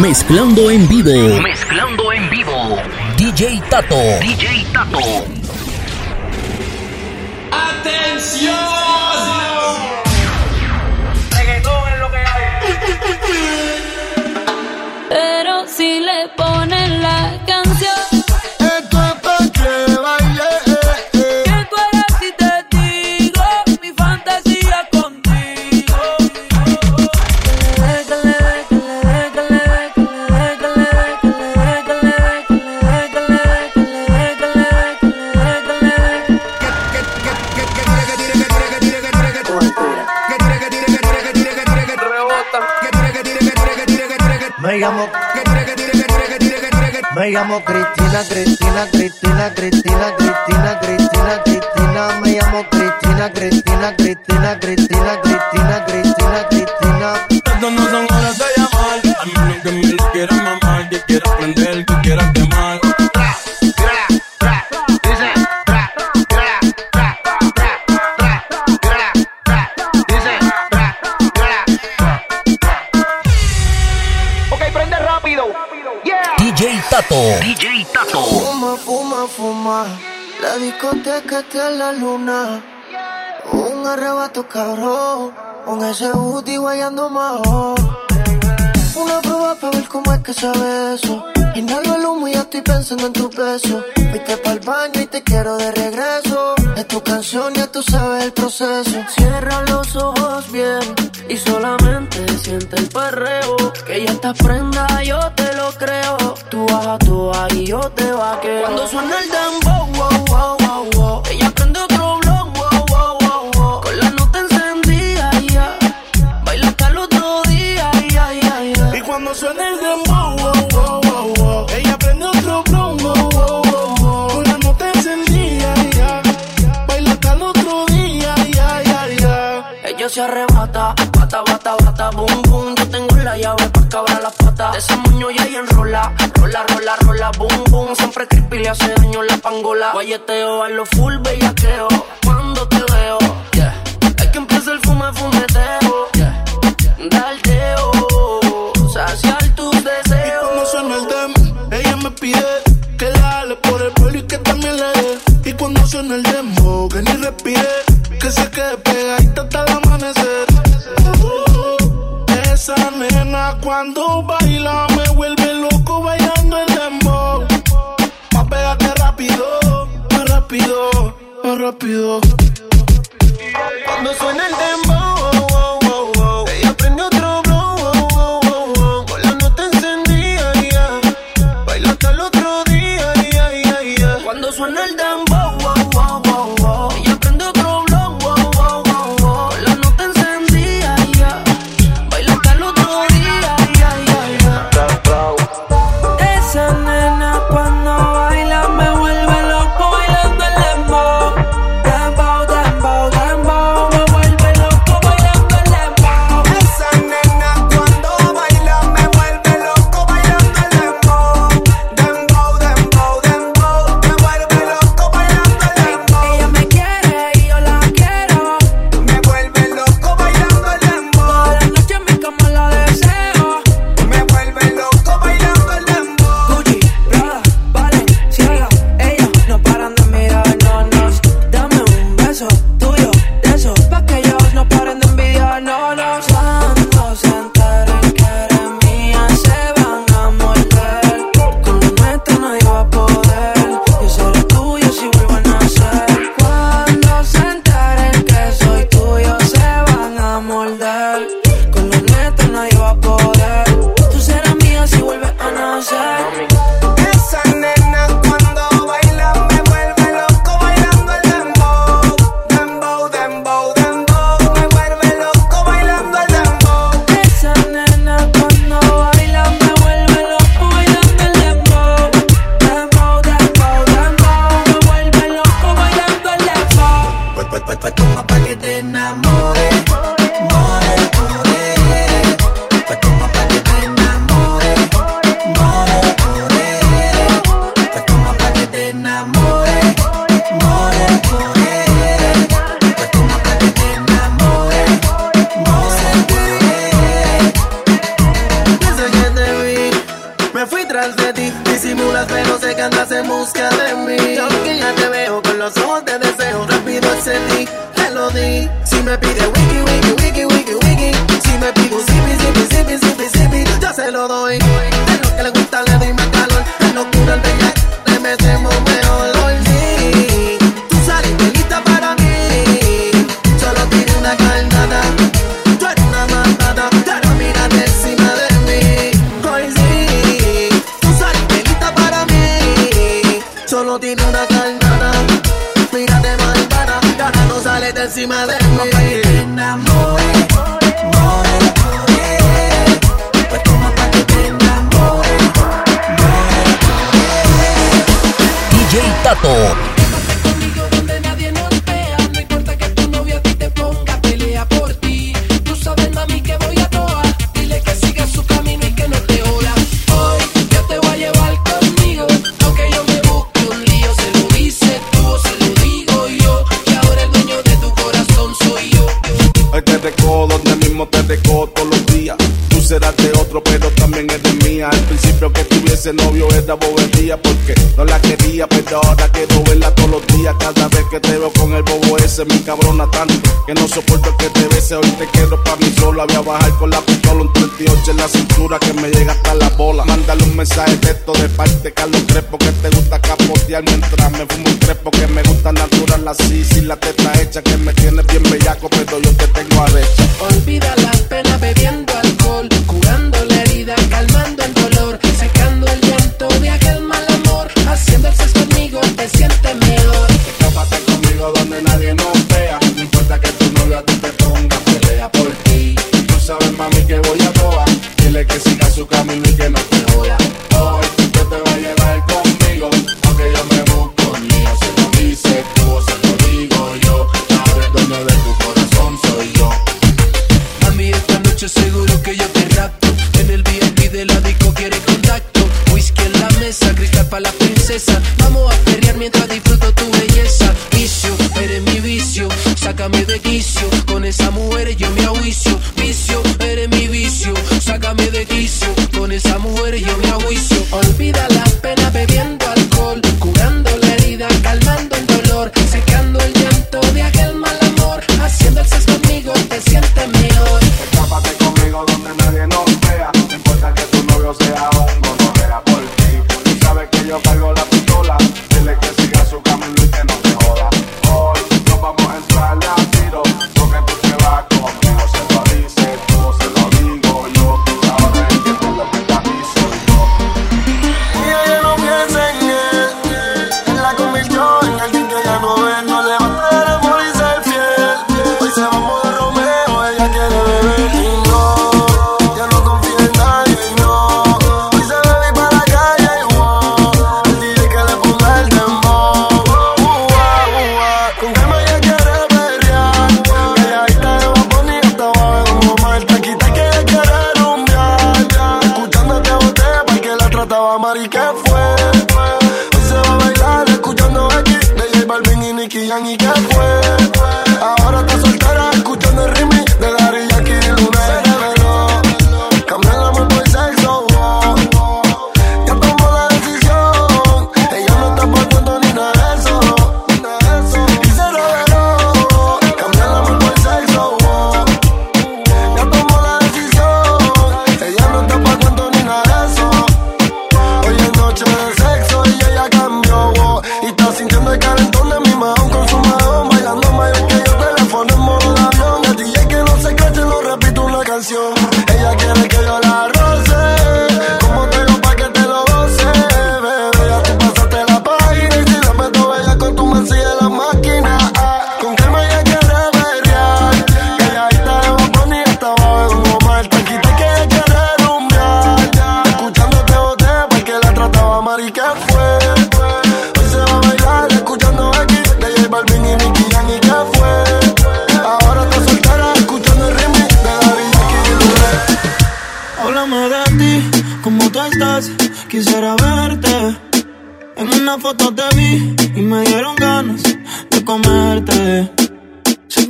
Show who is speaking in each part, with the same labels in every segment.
Speaker 1: Mezclando en vivo. Mezclando en vivo. DJ Tato. DJ Tato.
Speaker 2: ¡Atención!
Speaker 3: Llamo Cristina, Cristina, Cristina, Cristina, Cristina, Un arrebato cabrón. Con ese booty guayando majo. Una prueba para ver cómo es que sabe eso. Inhalo el humo y ya estoy pensando en tu beso. Fuiste pa'l baño y te quiero de regreso. Es tu canción, ya tú sabes el proceso. Cierra los ojos bien y solamente siente el perreo. Que ya estás prenda, yo te lo creo. Tú baja, tú baja y yo te vaqueo. Cuando suena el dembow, wow, wow, wow, wow. Se arrebata, bata, bata, bata, boom, boom. Yo tengo la llave para cabrar las patas. De ese moño ya ahí enrola, rola, rola, rola, boom, boom. Siempre creepy le hace daño la pangola. Guayeteo a lo full bellaqueo. Cuando te veo, yeah. Hay que empezar el fume, fumeteo, yeah. Daldeo, saciar tus
Speaker 2: Y
Speaker 3: deseos.
Speaker 2: cuando suena el demo, ella me pide que la jale por el pelo y que también le dé. Y cuando suena el demo, que ni respire, que se quede pegadita hasta el amanecer. Esa nena cuando baila me vuelve loco bailando el dembow. Más pégate rápido, más rápido, más rápido.
Speaker 3: Cuando suena el dembow, veces me
Speaker 4: encabrona tanto que no soporto que te bese. Hoy te quiero pa' mí sola. Voy a bajar con la pistola un 38 en la cintura que me llega hasta la bola. Mándale un mensaje de esto de parte Carlos Crespo que te gusta capotear mientras me fumo un crespo que me gusta natural así. Si la teta hecha que me tienes bien bellaco, pero yo te tengo arrecha.
Speaker 5: Olvida la
Speaker 4: yo cargo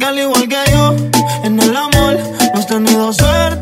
Speaker 6: al igual que yo. En el amor no has tenido suerte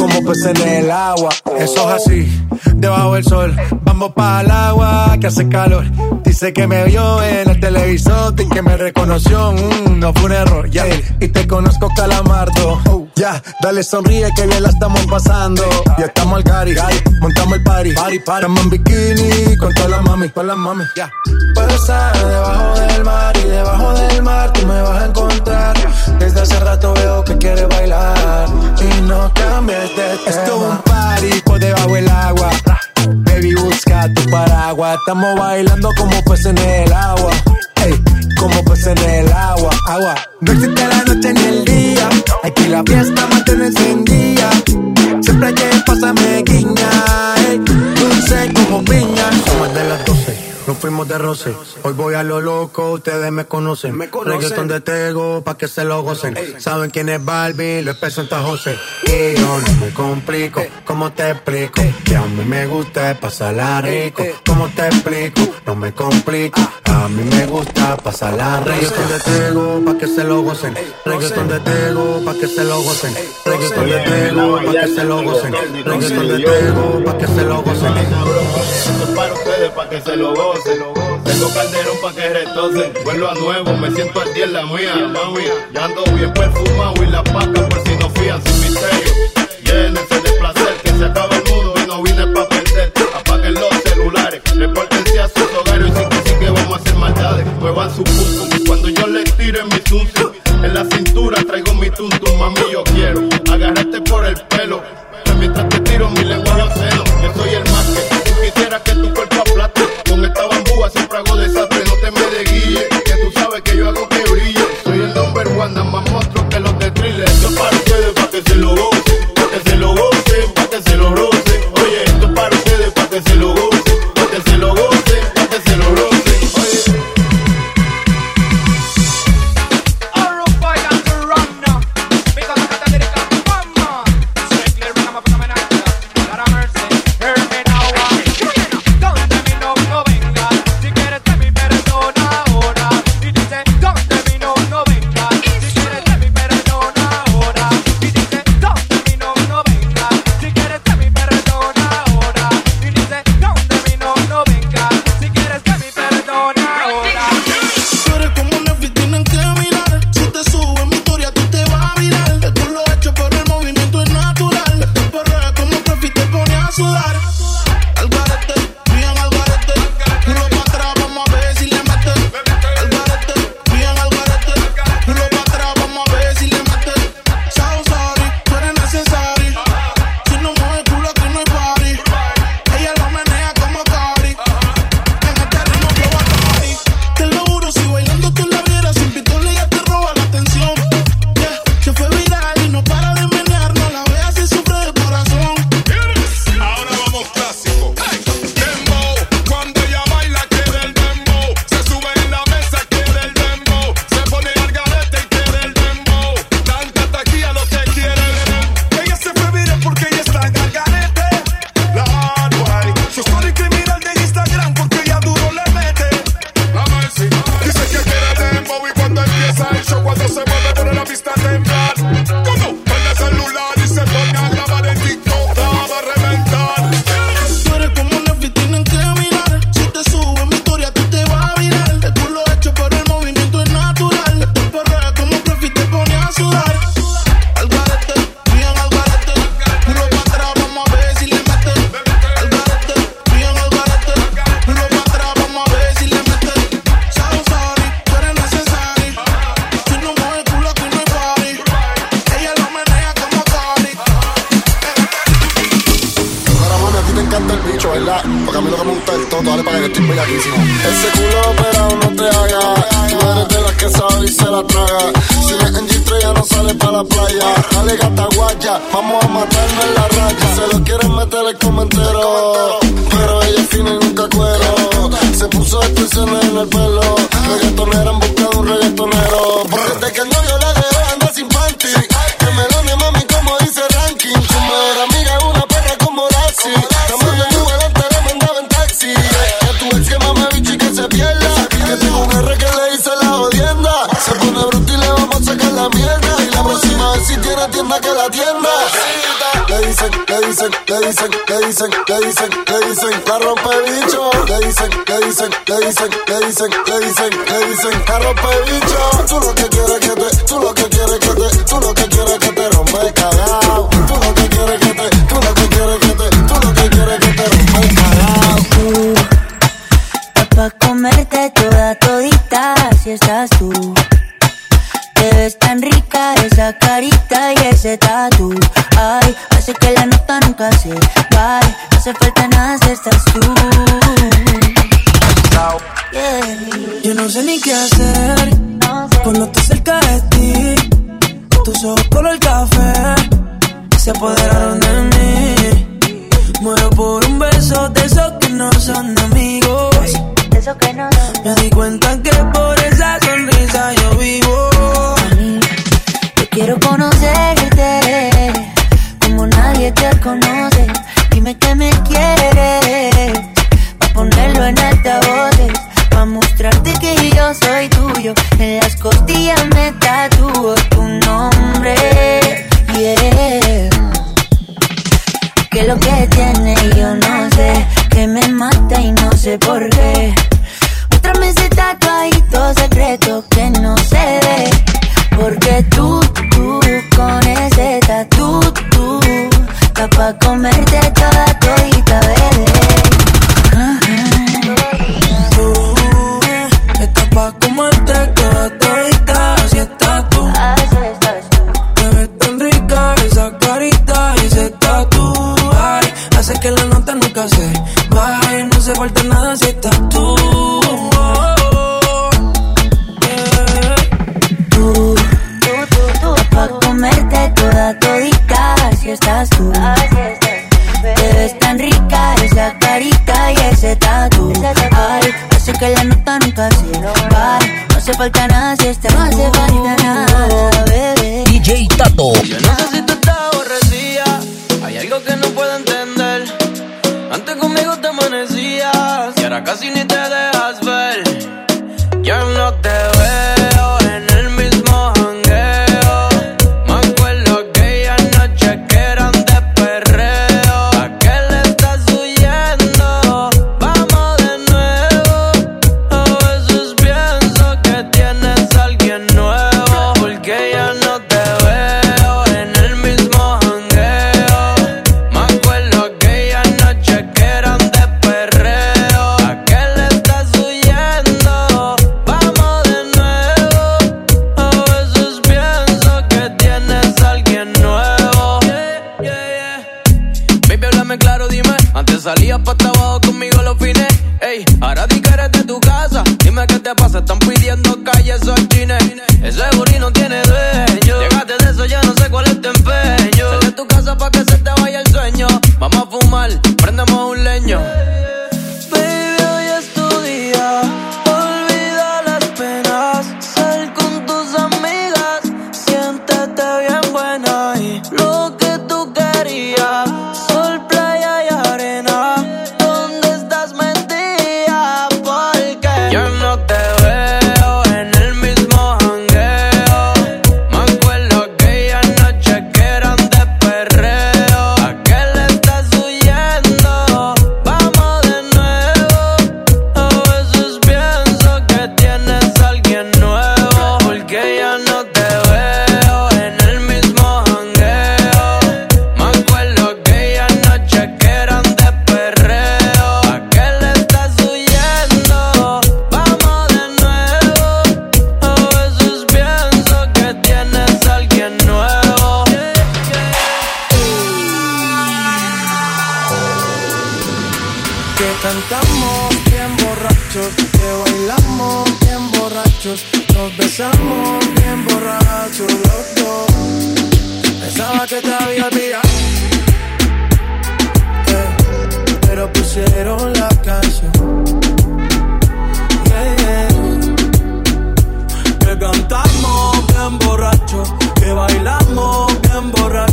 Speaker 7: como peces en el agua. Eso es así, debajo del sol. Vamos para el agua que hace calor. Dice que me vio en el televisor y que me reconoció. Mm, no fue un error, ya. Y te conozco, calamardo. Ya, dale sonríe que bien la estamos pasando. Ya estamos al cari, montamos el party. party, party. Estamos en bikini con todas las mami, con las mami. Ya. Puedo estar debajo del mar y debajo del mar tú me vas a encontrar. Desde hace rato veo que quieres bailar y no cambies este. Esto es un party por debajo del agua. Baby, busca tu paraguas. Estamos bailando como peces en el agua. Ey,
Speaker 8: como peces en el agua. Agua. No existe la noche ni el día. Aquí la fiesta mantiene encendida. Siempre que pasa me guiña. Dulce como piña. Somos de las dos nos fuimos de roce. Hoy voy a lo loco, ustedes me conocen. Me conocen. Reggaeton de Tego, pa' que se lo gocen. Saben quién es Barbie, lo presenta José. Y yo no me complico, ¿cómo te explico? Que a mí me gusta pasarla rico. ¿Cómo te explico? No me complico. A mí me gusta pasarla rico. Reggaeton de Tego, pa' que se lo gocen. Reggaeton de Tego, pa' que se lo gocen. Reggaeton de Tego, pa' que se lo gocen. Reggaeton de Tego, pa' que se lo gocen.
Speaker 2: Esto es para ustedes, pa' que se lo gocen. Tengo calderón pa' que retocen. Vuelvo a nuevo, me siento al día en la mía, mami. Ya ando bien perfumado y la paca por si no fían sin misterio. Llénense de placer, que se acaba el mundo y no vine pa' perder. Apaguen los celulares, repórtense a sus hogares y sin que sí que vamos a hacer maldades. Muevan su pum cuando yo les tire mi tuntum. En la cintura traigo mi tuntum, mami, yo quiero agarrarte por el pelo.
Speaker 4: Meter el comentero. Pero ella es fina y nunca cuero. Se puso extensiones en el pelo. Dicen, le dicen, le dicen, la rompe bicho. Le dicen, le dicen, le dicen, le dicen, le dicen, le dicen, la rompe bicho. Tú lo que quieres que te, tú lo que quieres que te, tú lo que quieres que te rompe cagao. Tú lo que quieres que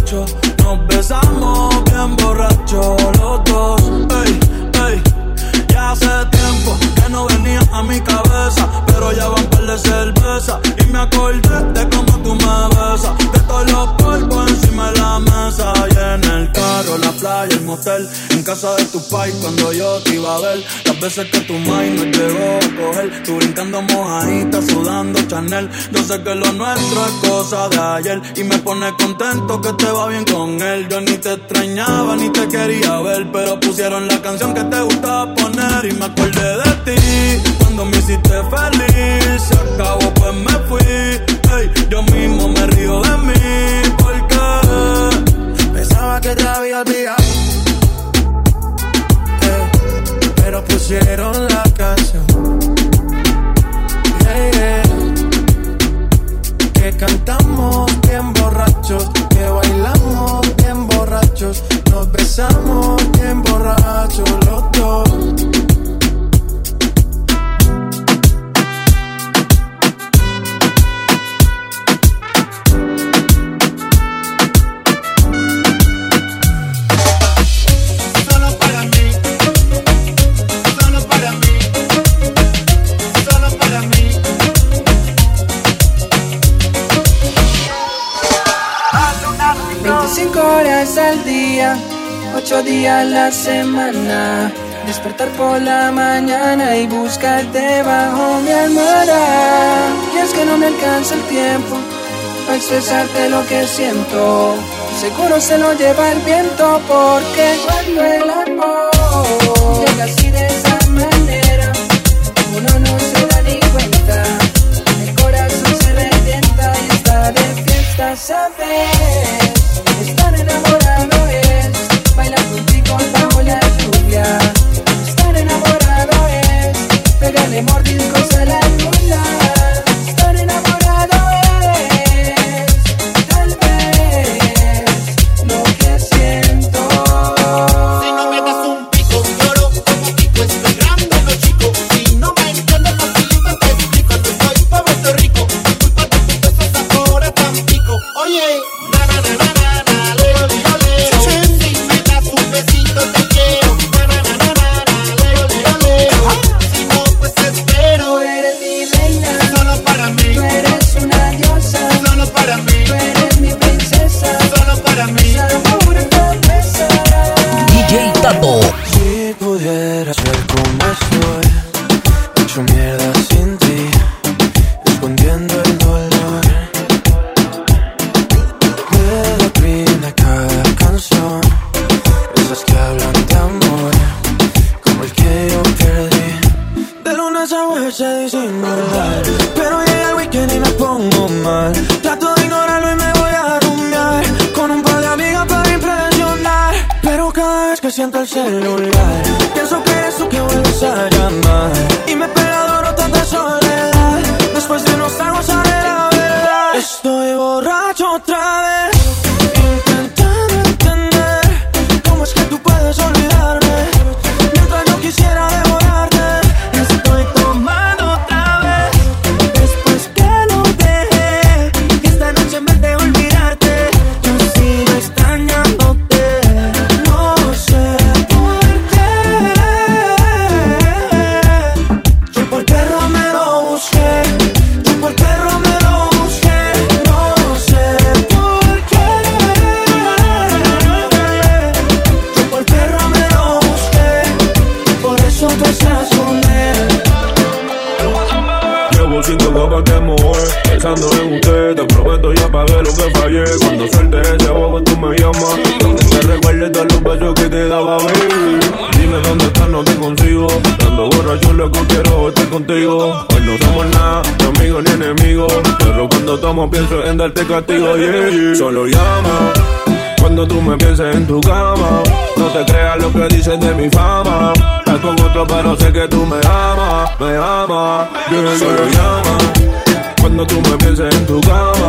Speaker 9: control casa de tu
Speaker 6: pai cuando yo te iba a ver. Las veces que tu mai me llegó a coger. Tú brincando mojadita, sudando Chanel. Yo sé que lo nuestro es cosa de ayer. Y me pone contento que te va bien con él. Yo ni te extrañaba ni te quería ver. Pero pusieron la canción que te gustaba poner. Y me acordé de ti cuando me hiciste feliz. Se acabó, pues me fui. Hey, yo mismo me río de mí. Porque pensaba que te había olvidado pero pusieron la canción.
Speaker 10: Yeah, yeah. Que
Speaker 11: cantamos bien borrachos, que bailamos bien borrachos, nos besamos bien borrachos los dos.
Speaker 10: Ocho días la semana. Despertar por la mañana y buscarte bajo mi almohada. Y es que no me alcanza el tiempo para expresarte lo que siento. Seguro se lo lleva el viento porque cuando el amor llega así de esa manera, uno no se da ni cuenta. El corazón se revienta y está de fiesta, ¿sabes?
Speaker 12: De
Speaker 13: lunes a jueves se disimular, pero llega el weekend y me pongo mal. Trato de ignorarlo y me voy a rumbear con un par de amigas para impresionar. Pero cada vez que siento el celular, pienso que eres tú que vuelves a llamar. Y me pega duro tanta soledad. Después de unos tragos sale la verdad. Estoy borracho otra vez.
Speaker 14: Pensando en usted. Te prometo ya pagué lo que fallé. Cuando suelte ese bobo, tú me llamas. Donde te recuerdes todos los besos que te daba, baby. Dime dónde estás, no te consigo. Dando borracho, loco, quiero estar contigo. Hoy no somos nada, ni amigos ni enemigos. Pero cuando tomo, pienso en darte castigo, yeah. Solo llama. Cuando tú me pienses en tu cama, no te creas lo que dicen de mi fama. Estás con otro, pero sé que tú me amas, me amas. Yeah, Solo llama. Cuando tú me pienses en tu cama,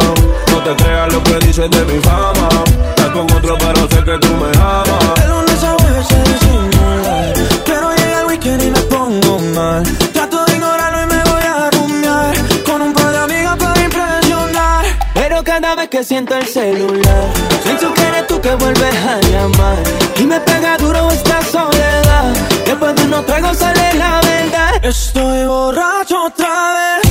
Speaker 14: no te creas lo que dicen de mi fama. Estás con otro, pero sé que tú me amas.
Speaker 13: De lunes a jueves se disimular Pero llega el weekend y me pongo mal. Trato de ignorarlo y me voy a rumbear Con un par de amigas para impresionar. Pero cada vez que siento el celular Siento que eres tú que vuelves a llamar. Y me pega duro esta soledad. Después de unos tragos sale la verdad. Estoy borracho otra vez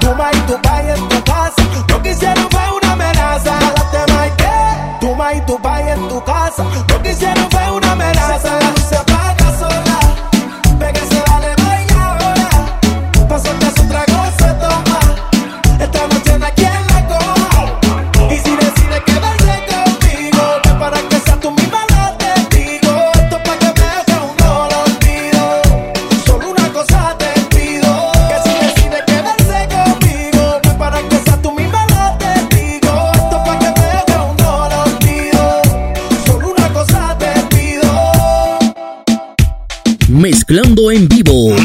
Speaker 13: Tu tu pai en
Speaker 15: tu casa, que fue una amenaza. Y. Tu tu pai en tu casa, lo
Speaker 1: Mezclando en vivo.